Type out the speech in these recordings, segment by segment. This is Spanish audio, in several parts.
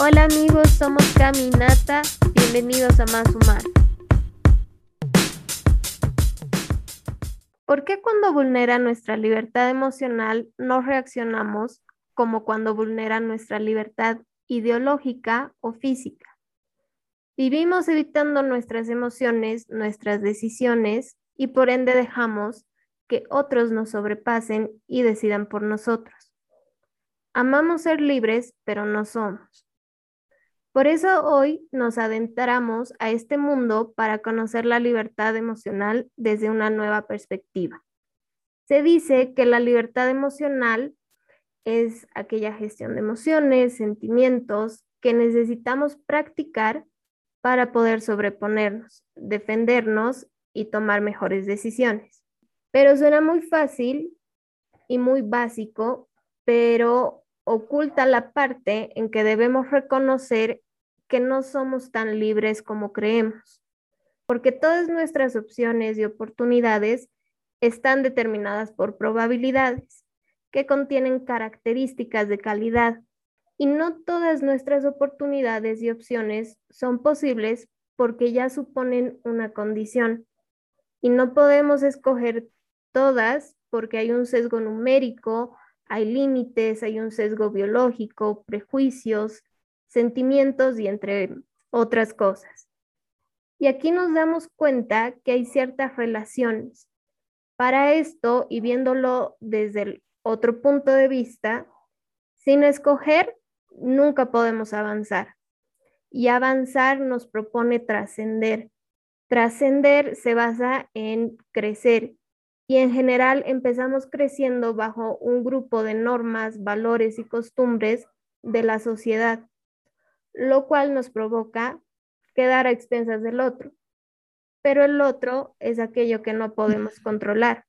Hola amigos, somos Caminata, bienvenidos a Más Humano. ¿Por qué cuando vulnera nuestra libertad emocional no reaccionamos como cuando vulnera nuestra libertad ideológica o física? Vivimos evitando nuestras emociones, nuestras decisiones y por ende dejamos que otros nos sobrepasen y decidan por nosotros. Amamos ser libres, pero no somos. Por eso hoy nos adentramos a este mundo para conocer la libertad emocional desde una nueva perspectiva. Se dice que la libertad emocional es aquella gestión de emociones, sentimientos que necesitamos practicar para poder sobreponernos, defendernos y tomar mejores decisiones. Pero suena muy fácil y muy básico, pero oculta la parte en que debemos reconocer que no somos tan libres como creemos, porque todas nuestras opciones y oportunidades están determinadas por probabilidades que contienen características de calidad y no todas nuestras oportunidades y opciones son posibles porque ya suponen una condición. Y no podemos escoger todas porque hay un sesgo numérico, hay límites, hay un sesgo biológico, prejuicios, sentimientos y entre otras cosas. Y aquí nos damos cuenta que hay ciertas relaciones. Para esto, y viéndolo desde el otro punto de vista, sin escoger, nunca podemos avanzar. Y avanzar nos propone trascender. Trascender se basa en crecer y en general empezamos creciendo bajo un grupo de normas, valores y costumbres de la sociedad lo cual nos provoca quedar a expensas del otro. Pero el otro es aquello que no podemos controlar.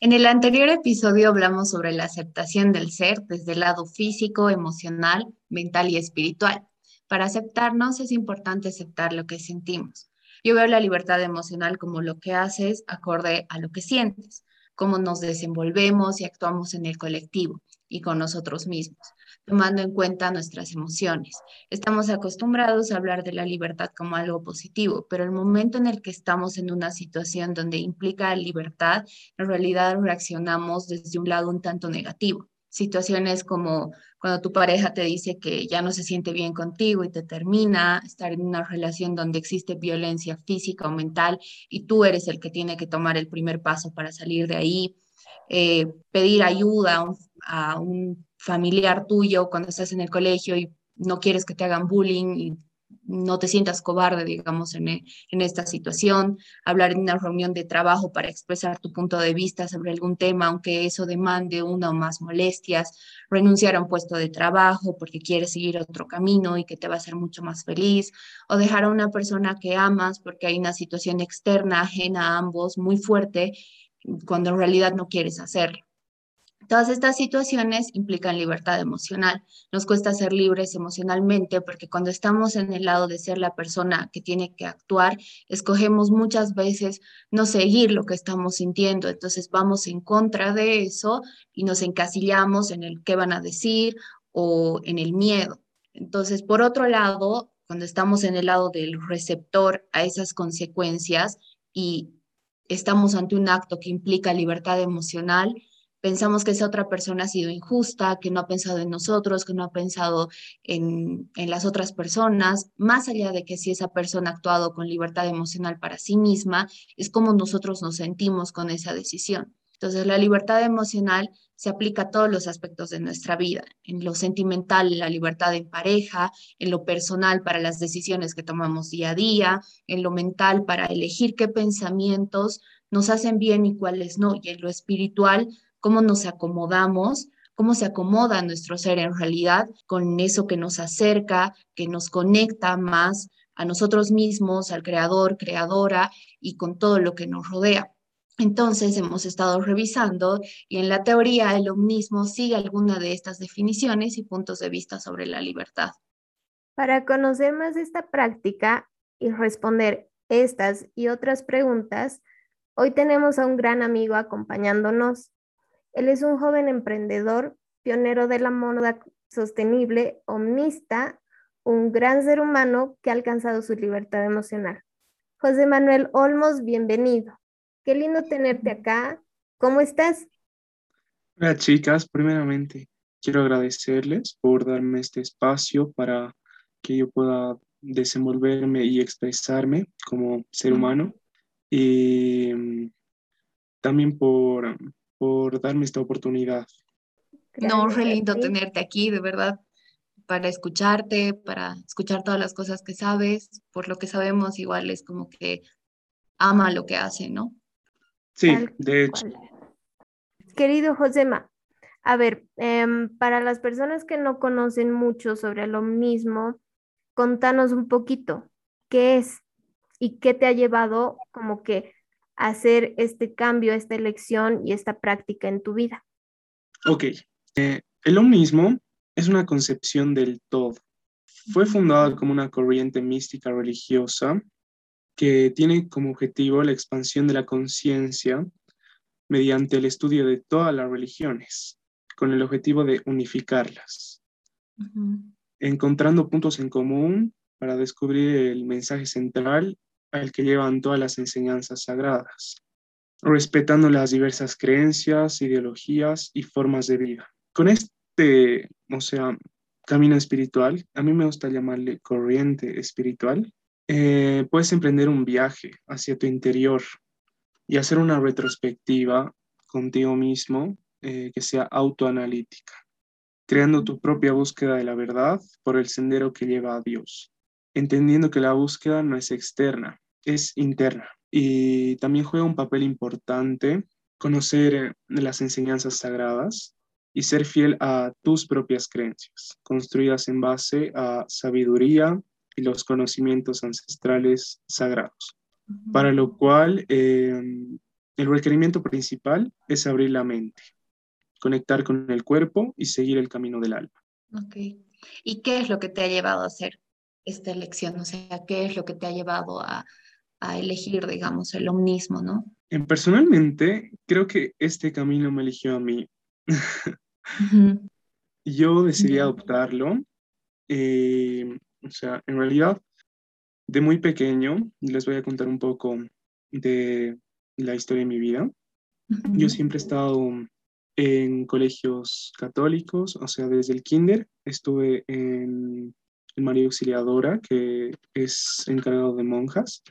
En el anterior episodio hablamos sobre la aceptación del ser desde el lado físico, emocional, mental y espiritual. Para aceptarnos es importante aceptar lo que sentimos. Yo veo la libertad emocional como lo que haces acorde a lo que sientes, cómo nos desenvolvemos y actuamos en el colectivo y con nosotros mismos tomando en cuenta nuestras emociones. Estamos acostumbrados a hablar de la libertad como algo positivo, pero el momento en el que estamos en una situación donde implica libertad, en realidad reaccionamos desde un lado un tanto negativo. Situaciones como cuando tu pareja te dice que ya no se siente bien contigo y te termina, estar en una relación donde existe violencia física o mental y tú eres el que tiene que tomar el primer paso para salir de ahí, eh, pedir ayuda a un familiar tuyo cuando estás en el colegio y no quieres que te hagan bullying y no te sientas cobarde, digamos, en, e, en, esta situación, hablar en una reunión de trabajo para expresar tu punto de vista sobre algún tema, aunque eso demande una o más molestias, renunciar a un puesto de trabajo porque quieres seguir otro camino y que te va a hacer mucho más feliz, o dejar a una persona que amas porque hay una situación externa ajena a ambos muy fuerte cuando en realidad no quieres hacerlo. Todas estas situaciones implican libertad emocional. Nos cuesta ser libres emocionalmente porque cuando estamos en el lado de ser la persona que tiene que actuar, escogemos muchas veces no seguir lo que estamos sintiendo. Entonces vamos en contra de eso y nos encasillamos en el qué van a decir o en el miedo. Entonces, por otro lado, cuando estamos en el lado del receptor a esas consecuencias y estamos ante un acto que implica libertad emocional, pensamos que esa otra persona ha sido injusta, que no ha pensado en nosotros, que no ha pensado en, en, las otras personas, más allá de que si esa persona ha actuado con libertad emocional para sí misma, es como nosotros nos sentimos con esa decisión. Entonces, la libertad emocional se aplica a todos los aspectos de nuestra vida, en lo sentimental, la libertad en pareja, en lo personal para las decisiones que tomamos día a día, en lo mental para elegir qué pensamientos nos hacen bien y cuáles no, y en lo espiritual cómo nos acomodamos, cómo se acomoda nuestro ser en realidad con eso que nos acerca, que nos conecta más a nosotros mismos, al creador, creadora y con todo lo que nos rodea. Entonces hemos estado revisando y en la teoría el omnismo sigue alguna de estas definiciones y puntos de vista sobre la libertad. Para conocer más esta práctica y responder estas y otras preguntas, hoy tenemos a un gran amigo acompañándonos. Él es un joven emprendedor, pionero de la moda sostenible, omnista, un gran ser humano que ha alcanzado su libertad emocional. José Manuel Olmos, bienvenido. Qué lindo tenerte acá. ¿Cómo estás? Hola chicas, primeramente quiero agradecerles por darme este espacio para que yo pueda desenvolverme y expresarme como ser humano y mm, también por, por darme esta oportunidad. no, re lindo tenerte aquí, de verdad, para escucharte, para escuchar todas las cosas que sabes, por lo que sabemos, igual es como que ama lo que hace, ¿no? Sí, de hecho. Querido Josema, a ver, em, para las personas que no conocen mucho sobre lo mismo, contanos un poquito, ¿qué es y qué te ha llevado como que hacer este cambio, esta elección y esta práctica en tu vida? Ok, eh, el omnismo es una concepción del todo. Fue fundada como una corriente mística religiosa que tiene como objetivo la expansión de la conciencia mediante el estudio de todas las religiones, con el objetivo de unificarlas, encontrando puntos en común para descubrir el mensaje central al que llevan todas las enseñanzas sagradas, respetando las diversas creencias, ideologías y formas de vida. Con este, o sea, camino espiritual, a mí me gusta llamarle corriente espiritual, eh, puedes emprender un viaje hacia tu interior y hacer una retrospectiva contigo mismo eh, que sea autoanalítica, creando tu propia búsqueda de la verdad por el sendero que lleva a Dios, entendiendo que la búsqueda no es externa, es interna. Y también juega un papel importante conocer eh, las enseñanzas sagradas y ser fiel a tus propias creencias, construidas en base a sabiduría, y los conocimientos ancestrales sagrados, para lo cual em, el requerimiento principal es abrir la mente, conectar con el cuerpo y seguir el camino del alma. Ok. ¿Y qué es lo que te ha llevado a hacer esta elección? O sea, ¿qué es lo que te ha llevado a, a elegir, digamos, el omnismo, no? Personalmente, creo que este camino me eligió a mí. Yo decidí adoptarlo eh, o sea, en realidad, de muy pequeño, les voy a contar un poco de la historia de mi vida. Yo siempre he estado en colegios católicos, o sea, desde el kinder estuve en, María Auxiliadora, que es encargado de monjas.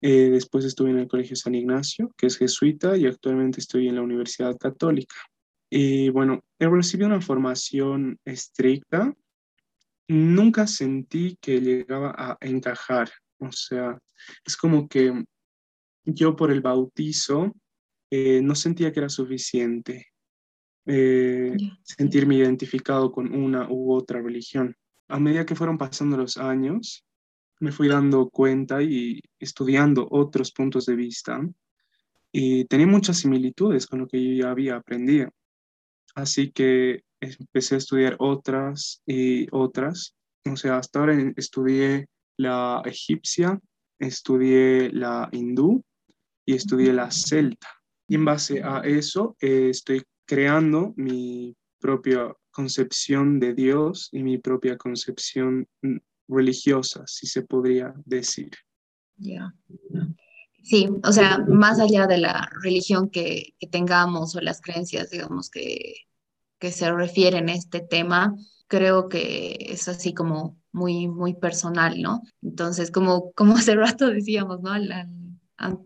Eh, después estuve en el Colegio San Ignacio, que es jesuita, y actualmente estoy en la Universidad Católica. Y bueno, he recibido una formación estricta nunca sentí que llegaba a encajar. O sea, es como que yo por el bautizo eh, no sentía que era suficiente eh, sentirme identificado con una u otra religión. A medida que fueron pasando los años, me fui dando cuenta y estudiando otros puntos de vista y tenía muchas similitudes con lo que yo ya había aprendido. Así que empecé a estudiar otras y otras. O sea, hasta ahora estudié la egipcia, estudié la hindú y estudié la celta. Y en base a eso eh, estoy creando mi propia concepción de Dios y mi propia concepción mm, religiosa, si se podría decir. Sí, o sea, más allá de la religión que, que, tengamos o las creencias, digamos, que, que se refieren a este tema, creo que es así como muy, muy personal, ¿no? Entonces, como, como hace rato decíamos, ¿no?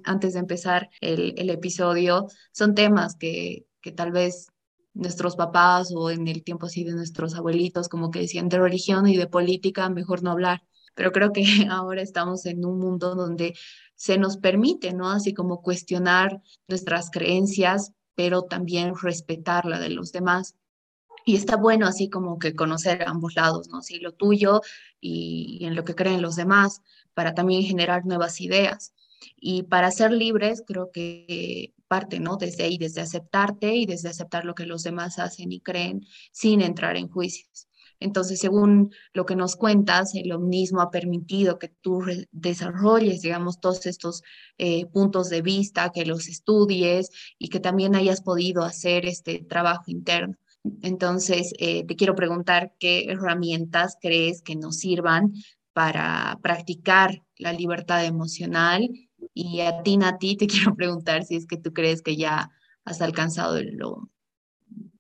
antes de empezar el, el, episodio, son temas que, que tal vez nuestros papás o en el tiempo así de nuestros abuelitos como que decían de religión y de política, mejor no hablar. Pero creo que ahora estamos en un mundo donde se nos permite, ¿no? Así como cuestionar nuestras creencias, pero también respetar la de los demás. Y está bueno así como que conocer ambos lados, ¿no? Sí, lo tuyo y, en lo que creen los demás, para también generar nuevas ideas. Y para ser libres, creo que parte, ¿no? Desde ahí, desde aceptarte y desde aceptar lo que los demás hacen y creen sin entrar en juicios. Entonces, según lo que nos cuentas, el omnismo ha permitido que tú desarrolles, digamos, todos estos eh, puntos de vista, que los estudies y que también hayas podido hacer este trabajo interno. Entonces, eh, te quiero preguntar qué herramientas crees que nos sirvan para practicar la libertad emocional. Y a ti, Nati, te quiero preguntar si es que tú crees que ya has alcanzado lo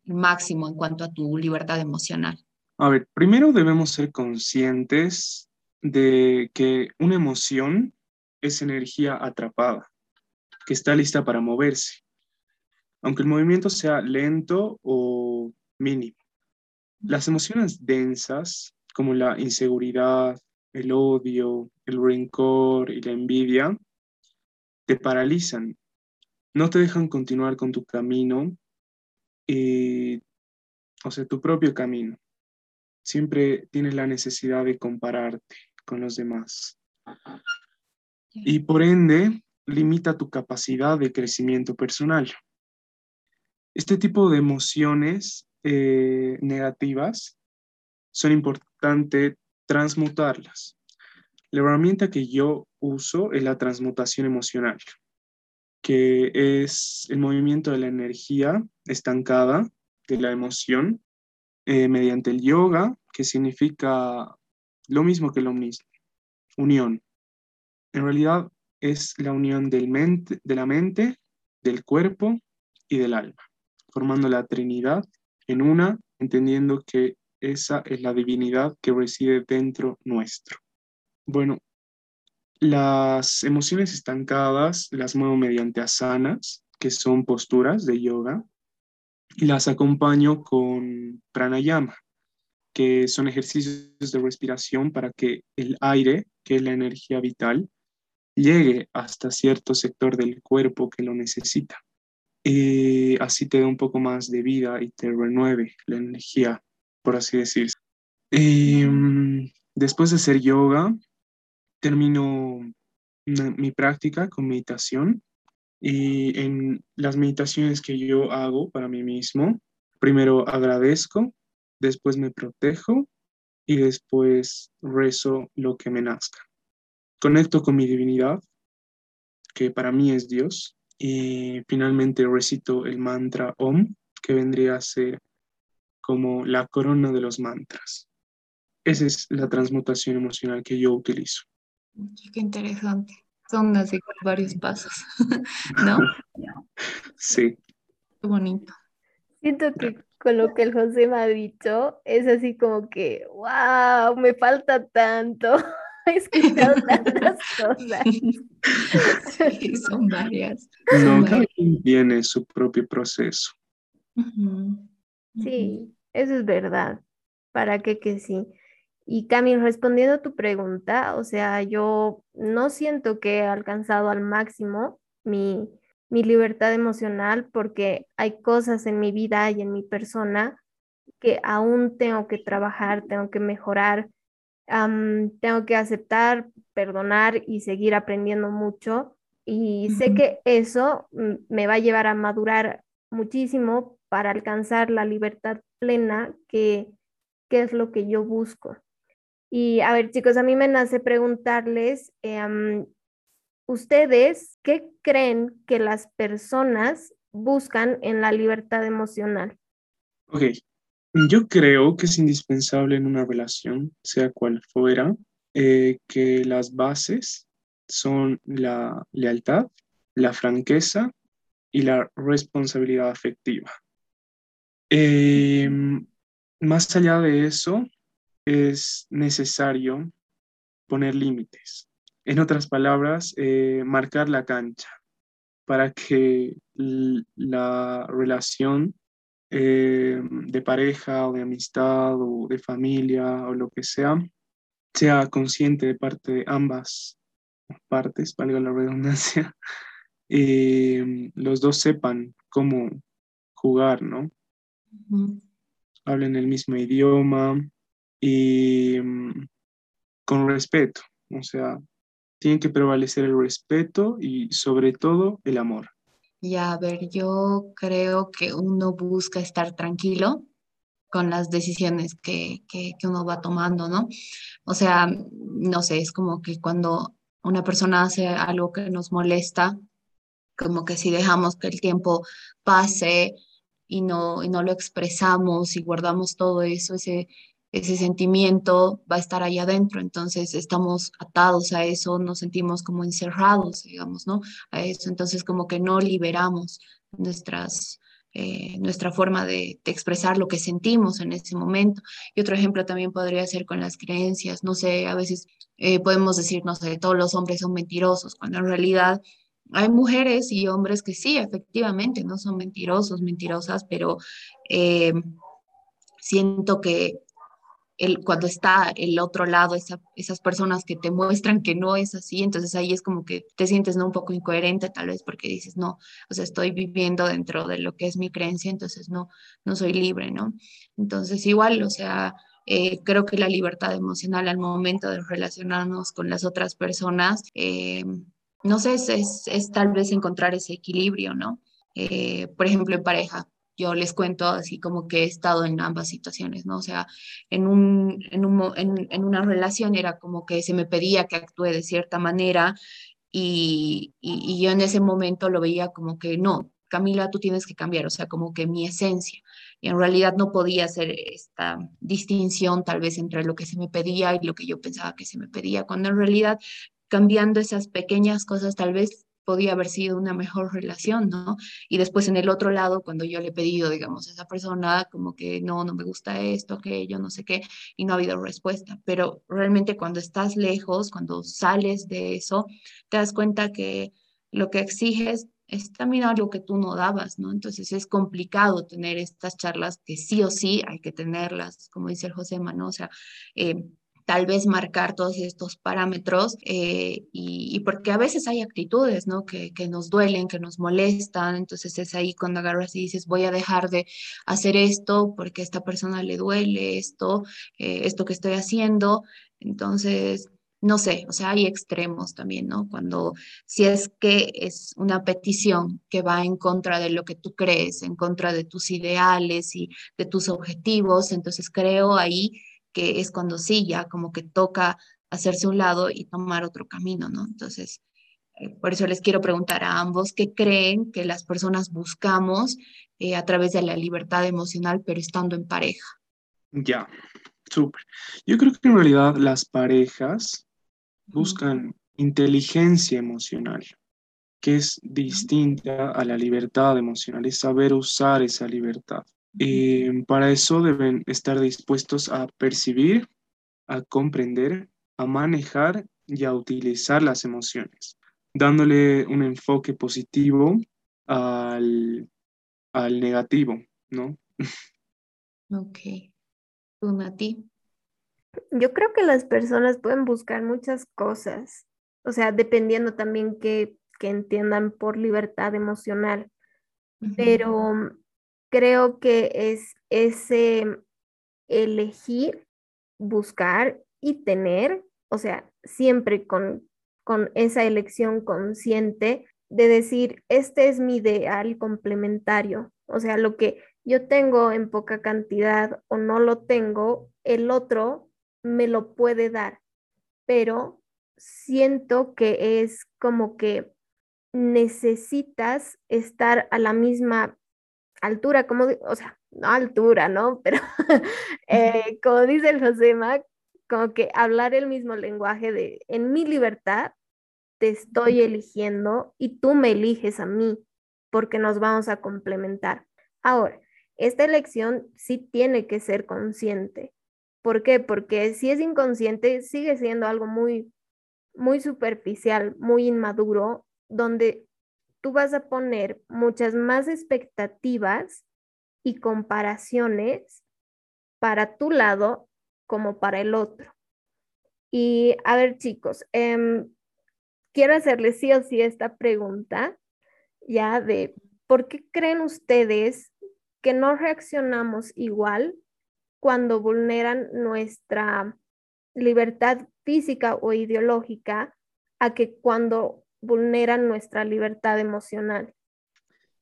máximo en cuanto a tu libertad emocional. A ver, primero debemos ser conscientes de que una emoción es energía atrapada, que está lista para moverse, aunque el movimiento sea lento o mínimo. Las emociones densas, como la inseguridad, el odio, el rencor y la envidia, te paralizan, no te dejan continuar con tu camino, o sea, tu propio camino. Siempre tienes la necesidad de compararte con los demás. Y por ende, limita tu capacidad de crecimiento personal. Este tipo de emociones eh, negativas son importantes transmutarlas. La herramienta que yo uso es la transmutación emocional, que es el movimiento de la energía estancada de la emoción eh, mediante el yoga, que significa lo mismo que lo mismo, unión. En realidad es la unión del mente, de la mente, del cuerpo y del alma, formando la Trinidad en una, entendiendo que esa es la divinidad que reside dentro nuestro. Bueno, las emociones estancadas las muevo mediante asanas, que son posturas de yoga, y las acompaño con pranayama, que son ejercicios de respiración para que el aire, que es la energía vital, llegue hasta cierto sector del cuerpo que lo necesita. Y así te da un poco más de vida y te renueve la energía, por así decirse. Mm, después de hacer yoga, termino mi práctica con meditación y en las meditaciones que yo hago para mí mismo, primero agradezco, después me protejo y después rezo lo que me nazca. Conecto con mi divinidad, que para mí es Dios, y finalmente recito el mantra OM, que vendría a ser como la corona de los mantras. Esa es la transmutación emocional que yo utilizo. Qué interesante. Son así varios pasos, ¿no? Sí. Qué bonito. Siento que con lo que el José me ha dicho es así como que, wow, me falta tanto. He escuchado tantas cosas. Sí, son varias. No, cada quien tiene su propio proceso. Sí, eso es verdad. ¿Para qué que sí? Y Camil, respondiendo a tu pregunta, o sea, yo no siento que he alcanzado al máximo mi, libertad emocional porque hay cosas en mi vida y en mi persona que aún tengo que trabajar, tengo que mejorar, tengo que aceptar, perdonar y seguir aprendiendo mucho. Y sé que eso me va a llevar a madurar muchísimo para alcanzar la libertad plena que, que es lo que yo busco. Y a ver, chicos, a mí me nace preguntarles, em, ¿ustedes qué creen que las personas buscan en la libertad emocional? Ok, yo creo que es indispensable en una relación, sea cual fuera, eh, que las bases son la lealtad, la franqueza y la responsabilidad afectiva. Em, más allá de eso, es necesario poner límites. En otras palabras, eh, marcar la cancha para que la relación eh, de pareja o de amistad o de familia o lo que sea sea consciente de parte de ambas partes, valga la redundancia, eh, los dos sepan cómo jugar, ¿no? Hablen el mismo idioma, y mm, con respeto, o sea, tiene que prevalecer el respeto y sobre todo el amor. Ya, a ver, yo creo que uno busca estar tranquilo con las decisiones que, que, que, uno va tomando, ¿no? O sea, no sé, es como que cuando una persona hace algo que nos molesta, como que si dejamos que el tiempo pase y no, y no lo expresamos y guardamos todo eso, ese, ese sentimiento va a estar ahí adentro, entonces estamos atados a eso, nos sentimos como encerrados, digamos, ¿no? A eso, entonces como que no liberamos nuestras, eh, nuestra forma de, expresar lo que sentimos en ese momento. Y otro ejemplo también podría ser con las creencias, no sé, a veces eh, podemos decir, no sé, todos los hombres son mentirosos, cuando en realidad hay mujeres y hombres que sí, efectivamente, no son mentirosos, mentirosas, pero eh, siento que el, cuando está el otro lado, esas personas que te muestran que no es así, entonces ahí es como que te sientes ¿no? un poco incoherente tal vez porque dices, no, o sea, estoy viviendo dentro de lo que es mi creencia, entonces no, no soy libre, ¿no? Entonces igual, o sea, eh, creo que la libertad emocional al momento de relacionarnos con las otras personas, eh, no sé, es, es, tal vez encontrar ese equilibrio, ¿no? Eh, por ejemplo, en pareja, yo les cuento así como que he estado en ambas situaciones, ¿no? O sea, en, un, en, un, en, una relación era como que se me pedía que actúe de cierta manera y, y, yo en ese momento lo veía como que no, Camila, tú tienes que cambiar, o sea, como que mi esencia. Y en realidad no podía hacer esta distinción tal vez entre lo que se me pedía y lo que yo pensaba que se me pedía, cuando en realidad cambiando esas pequeñas cosas tal vez podía haber sido una mejor relación, ¿no? Y después en el otro lado, cuando yo le he pedido, digamos, a esa persona como que no, no me gusta esto, aquello, no sé qué, y no ha habido respuesta. Pero realmente cuando estás lejos, cuando sales de eso, te das cuenta que lo que exiges es también algo que tú no dabas, ¿no? Entonces es complicado tener estas charlas que sí o sí hay que tenerlas, como dice el José ¿no? O sea, eh, tal vez marcar todos estos parámetros eh, y, porque a veces hay actitudes, ¿no? Que, nos duelen, que nos molestan, entonces es ahí cuando agarras y dices, voy a dejar de hacer esto porque a esta persona le duele esto, eh, esto que estoy haciendo, entonces... No sé, o sea, hay extremos también, ¿no? Cuando si es que es una petición que va en contra de lo que tú crees, en contra de tus ideales y de tus objetivos, entonces creo ahí que es cuando sí, ya como que toca hacerse un lado y tomar otro camino, ¿no? Entonces, eh, por eso les quiero preguntar a ambos qué creen que las personas buscamos eh, a través de la libertad emocional, pero estando en pareja. Ya, súper. Yo creo que en realidad las parejas buscan inteligencia emocional, que es distinta a la libertad emocional, es saber usar esa libertad. Eh, para eso deben estar dispuestos a percibir, a comprender, a manejar y a utilizar las emociones, dándole un enfoque positivo al, al negativo, ¿no? Ok. ¿Tú, a ti? Yo creo que las personas pueden buscar muchas cosas, o sea, dependiendo también que, que entiendan por libertad emocional, pero creo que es ese elegir, buscar y tener, o sea, siempre con, con esa elección consciente de decir, este es mi ideal complementario, o sea, lo que yo tengo en poca cantidad o no lo tengo, el otro me lo puede dar, pero siento que es como que necesitas estar a la misma altura, como, o sea, no altura, ¿no? Pero eh, como dice el Josema, como que hablar el mismo lenguaje de, en mi libertad, te estoy eligiendo y tú me eliges a mí, porque nos vamos a complementar. Ahora, esta elección sí tiene que ser consciente. ¿Por qué? Porque si es inconsciente, sigue siendo algo muy, muy superficial, muy inmaduro, donde tú vas a poner muchas más expectativas y comparaciones para tu lado como para el otro. Y a ver, chicos, em, quiero hacerles sí o sí esta pregunta, ya de, ¿por qué creen ustedes que no reaccionamos igual cuando vulneran nuestra libertad física o ideológica a que cuando vulneran nuestra libertad emocional?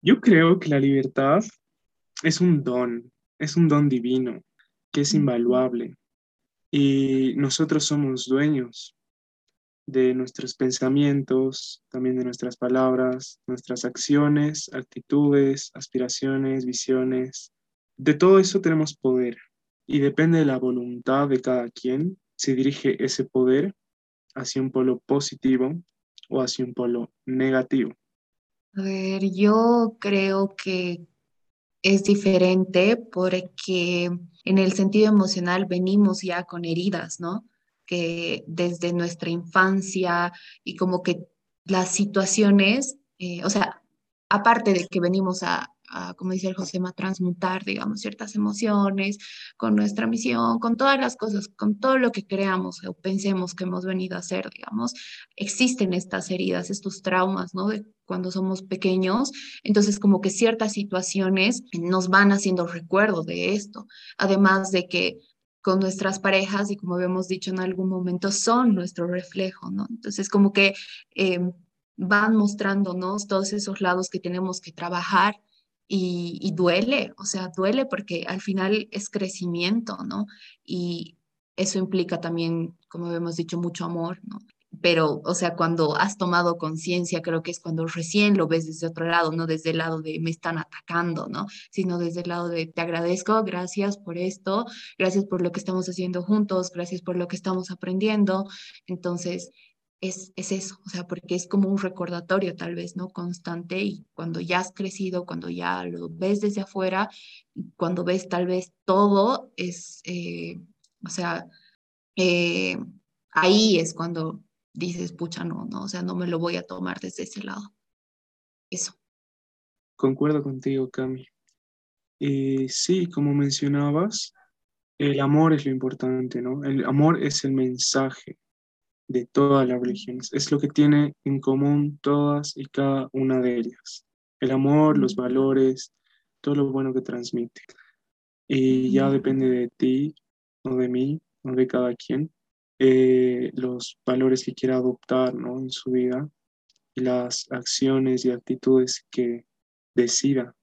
Yo creo que la libertad es un don, es un don divino, que es invaluable. Y nosotros somos dueños de nuestros pensamientos, también de nuestras palabras, nuestras acciones, actitudes, aspiraciones, visiones. De todo eso tenemos poder y depende de la voluntad de cada quien, se dirige ese poder hacia un polo positivo o hacia un polo negativo. A ver, yo creo que es diferente porque en el sentido emocional venimos ya con heridas, ¿no? Que desde nuestra infancia y como que las situaciones, eh, o sea, aparte de que venimos a, como dice el Josema, transmutar, digamos, ciertas emociones con nuestra misión, con todas las cosas, con todo lo que creamos o pensemos que hemos venido a hacer, digamos, existen estas heridas, estos traumas, ¿no? De cuando somos pequeños, entonces como que ciertas situaciones nos van haciendo recuerdo de esto, además de que con nuestras parejas y como habíamos dicho en algún momento son nuestro reflejo, ¿no? Entonces como que eh, van mostrándonos todos esos lados que tenemos que trabajar y, duele, o sea, duele porque al final es crecimiento, ¿no? Y eso implica también, como hemos dicho, mucho amor, ¿no? Pero, o sea, cuando has tomado conciencia, creo que es cuando recién lo ves desde otro lado, no desde el lado de me están atacando, ¿no? Sino desde el lado de te agradezco, gracias por esto, gracias por lo que estamos haciendo juntos, gracias por lo que estamos aprendiendo. Entonces, es, eso, o sea, porque es como un recordatorio tal vez, ¿no? Constante y cuando ya has crecido, cuando ya lo ves desde afuera, cuando ves tal vez todo, es, eh, o sea, eh, ahí es cuando dices, pucha, no, no, o sea, no me lo voy a tomar desde ese lado. Eso. Concuerdo contigo, Cami. Y sí, como mencionabas, el amor es lo importante, ¿no? El amor es el mensaje de todas las religiones. Es lo que tiene en común todas y cada una de ellas. El amor, los valores, todo lo bueno que transmite. Y ya depende de ti o de mí o de cada quien eh, los valores que quiera adoptar ¿no? en su vida y las acciones y actitudes que decida.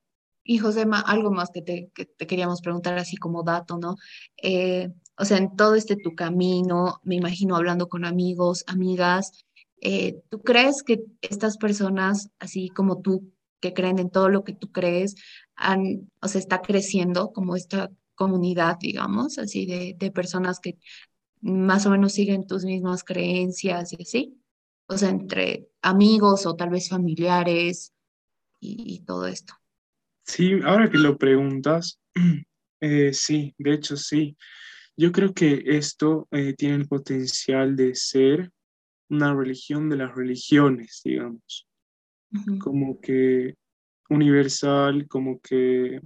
Y Josema, algo más que te, que te queríamos preguntar así como dato, ¿no? Eh, o sea, en todo este tu camino, me imagino hablando con amigos, amigas, eh, ¿tú crees que estas personas, así como tú, que creen en todo lo que tú crees, han, o sea, está creciendo como esta comunidad, digamos, así de, de personas que más o menos siguen tus mismas creencias y así? O sea, entre amigos o tal vez familiares y, todo esto. Sí, ahora que lo preguntas, eh, sí, de hecho sí. Yo creo que esto eh, tiene el potencial de ser una religión de las religiones, digamos, como que universal, como que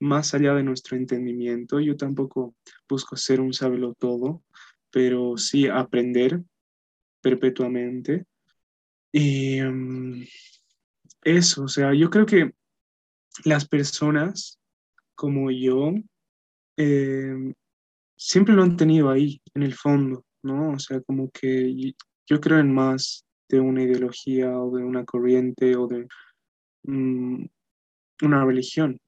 más allá de nuestro entendimiento. Yo tampoco busco ser un sabelo todo, pero sí aprender perpetuamente. Y mm, eso, o sea, yo creo que las personas como yo eh, siempre lo han tenido ahí, en el fondo, ¿no? O sea, como que yo creo en más de una ideología o de una corriente o de mm, una religión,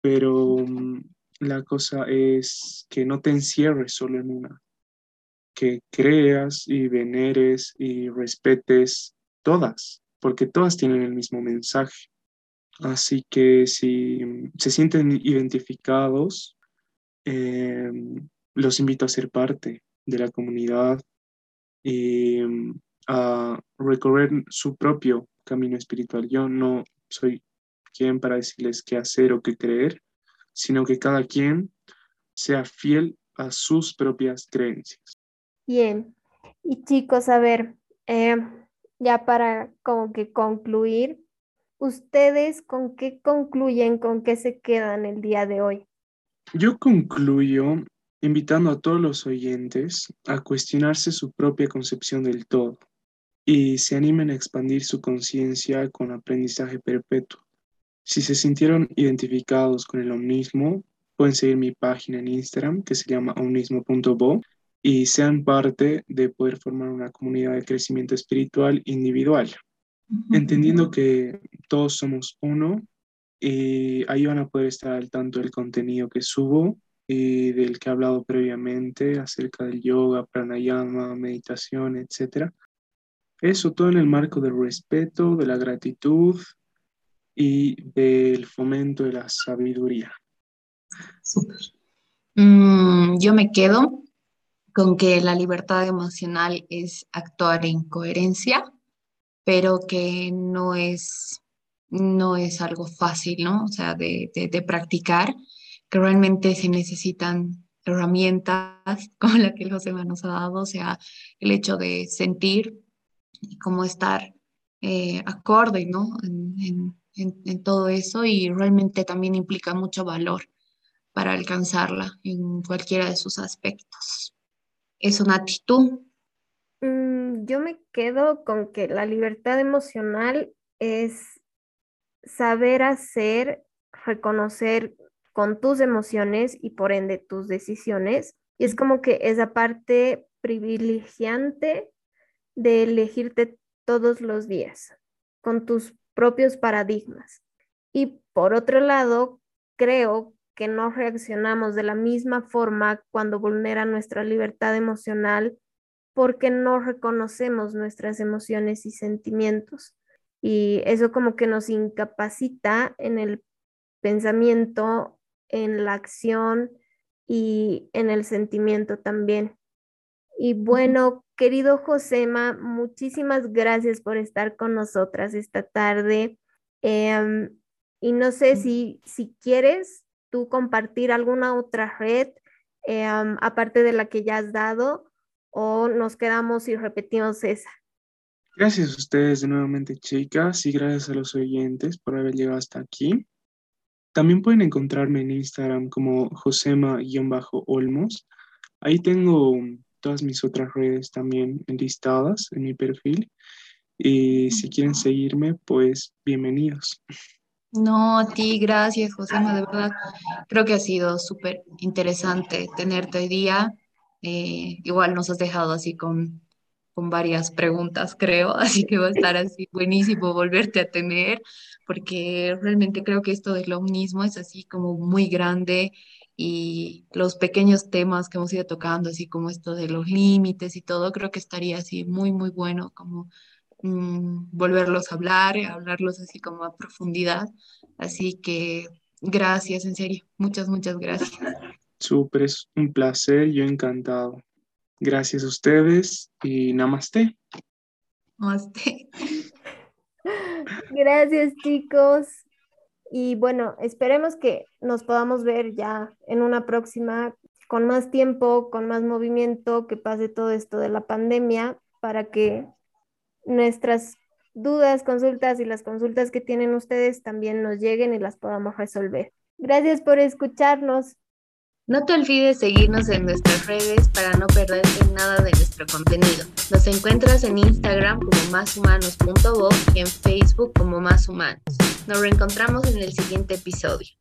pero mm, la cosa es que no te encierres solo en una, que creas y veneres y respetes todas, porque todas tienen el mismo mensaje. Así que si se sienten identificados, eh, los invito a ser parte de la comunidad y mm, a recorrer su propio camino espiritual. Yo no soy quien para decirles qué hacer o qué creer, sino que cada quien sea fiel a sus propias creencias. Bien, y chicos, a ver, eh, ya para como que concluir, ¿ustedes con qué concluyen, con qué se quedan el día de hoy? Yo concluyo invitando a todos los oyentes a cuestionarse su propia concepción del todo y se animen a expandir su conciencia con aprendizaje perpetuo. Si se sintieron identificados con el omnismo, pueden seguir mi página en Instagram que se llama omnismo.bo y sean parte de poder formar una comunidad de crecimiento espiritual individual, entendiendo que todos somos uno y ahí van a poder estar al tanto del contenido que subo y del que he hablado previamente acerca del yoga, pranayama, meditación, etc. eso todo en el marco del respeto, de la gratitud y del fomento de la sabiduría. Súper. Mm, yo me quedo con que la libertad emocional es actuar en coherencia, pero que no es, no es algo fácil, ¿no? O sea, de, de practicar, que realmente se necesitan herramientas como la que José nos ha dado, o sea, el hecho de sentir y cómo estar eh, acorde, ¿no? En, en, todo eso y realmente también implica mucho valor para alcanzarla en cualquiera de sus aspectos. ¿Es una actitud? Mm, yo me quedo con que la libertad emocional es saber hacer, reconocer con tus emociones y por ende tus decisiones. Y es como que esa parte privilegiante de elegirte todos los días con tus propios paradigmas. Y por otro lado, creo que no reaccionamos de la misma forma cuando vulnera nuestra libertad emocional porque no reconocemos nuestras emociones y sentimientos. Y eso como que nos incapacita en el pensamiento en la acción y en el sentimiento también. Y bueno, querido Josema, muchísimas gracias por estar con nosotras esta tarde. Em, y no sé si, si quieres tú compartir alguna otra red em, aparte de la que ya has dado o nos quedamos y repetimos esa. Gracias a ustedes de nuevamente, chicas, y gracias a los oyentes por haber llegado hasta aquí. También pueden encontrarme en Instagram como josema-olmos. Ahí tengo todas mis otras redes también enlistadas en mi perfil. Y si quieren seguirme, pues bienvenidos. No, a ti, gracias, Josema, de verdad. Creo que ha sido súper interesante tenerte hoy día. Eh, igual nos has dejado así con con varias preguntas, creo, así que va a estar así buenísimo volverte a tener, porque realmente creo que esto del omnismo es así como muy grande y los pequeños temas que hemos ido tocando, así como esto de los límites y todo, creo que estaría así muy, muy bueno como mm, volverlos a hablar, hablarlos así como a profundidad. Así que gracias, en serio, muchas, muchas gracias. Súper, es un placer, yo encantado. Gracias a ustedes y namaste. Namaste. Gracias chicos. Y bueno, esperemos que nos podamos ver ya en una próxima con más tiempo, con más movimiento, que pase todo esto de la pandemia para que nuestras dudas, consultas y las consultas que tienen ustedes también nos lleguen y las podamos resolver. Gracias por escucharnos. No te olvides seguirnos en nuestras redes para no perderte nada de nuestro contenido. Nos encuentras en Instagram como máshumanos.bo y en Facebook como Más Humanos. Nos reencontramos en el siguiente episodio.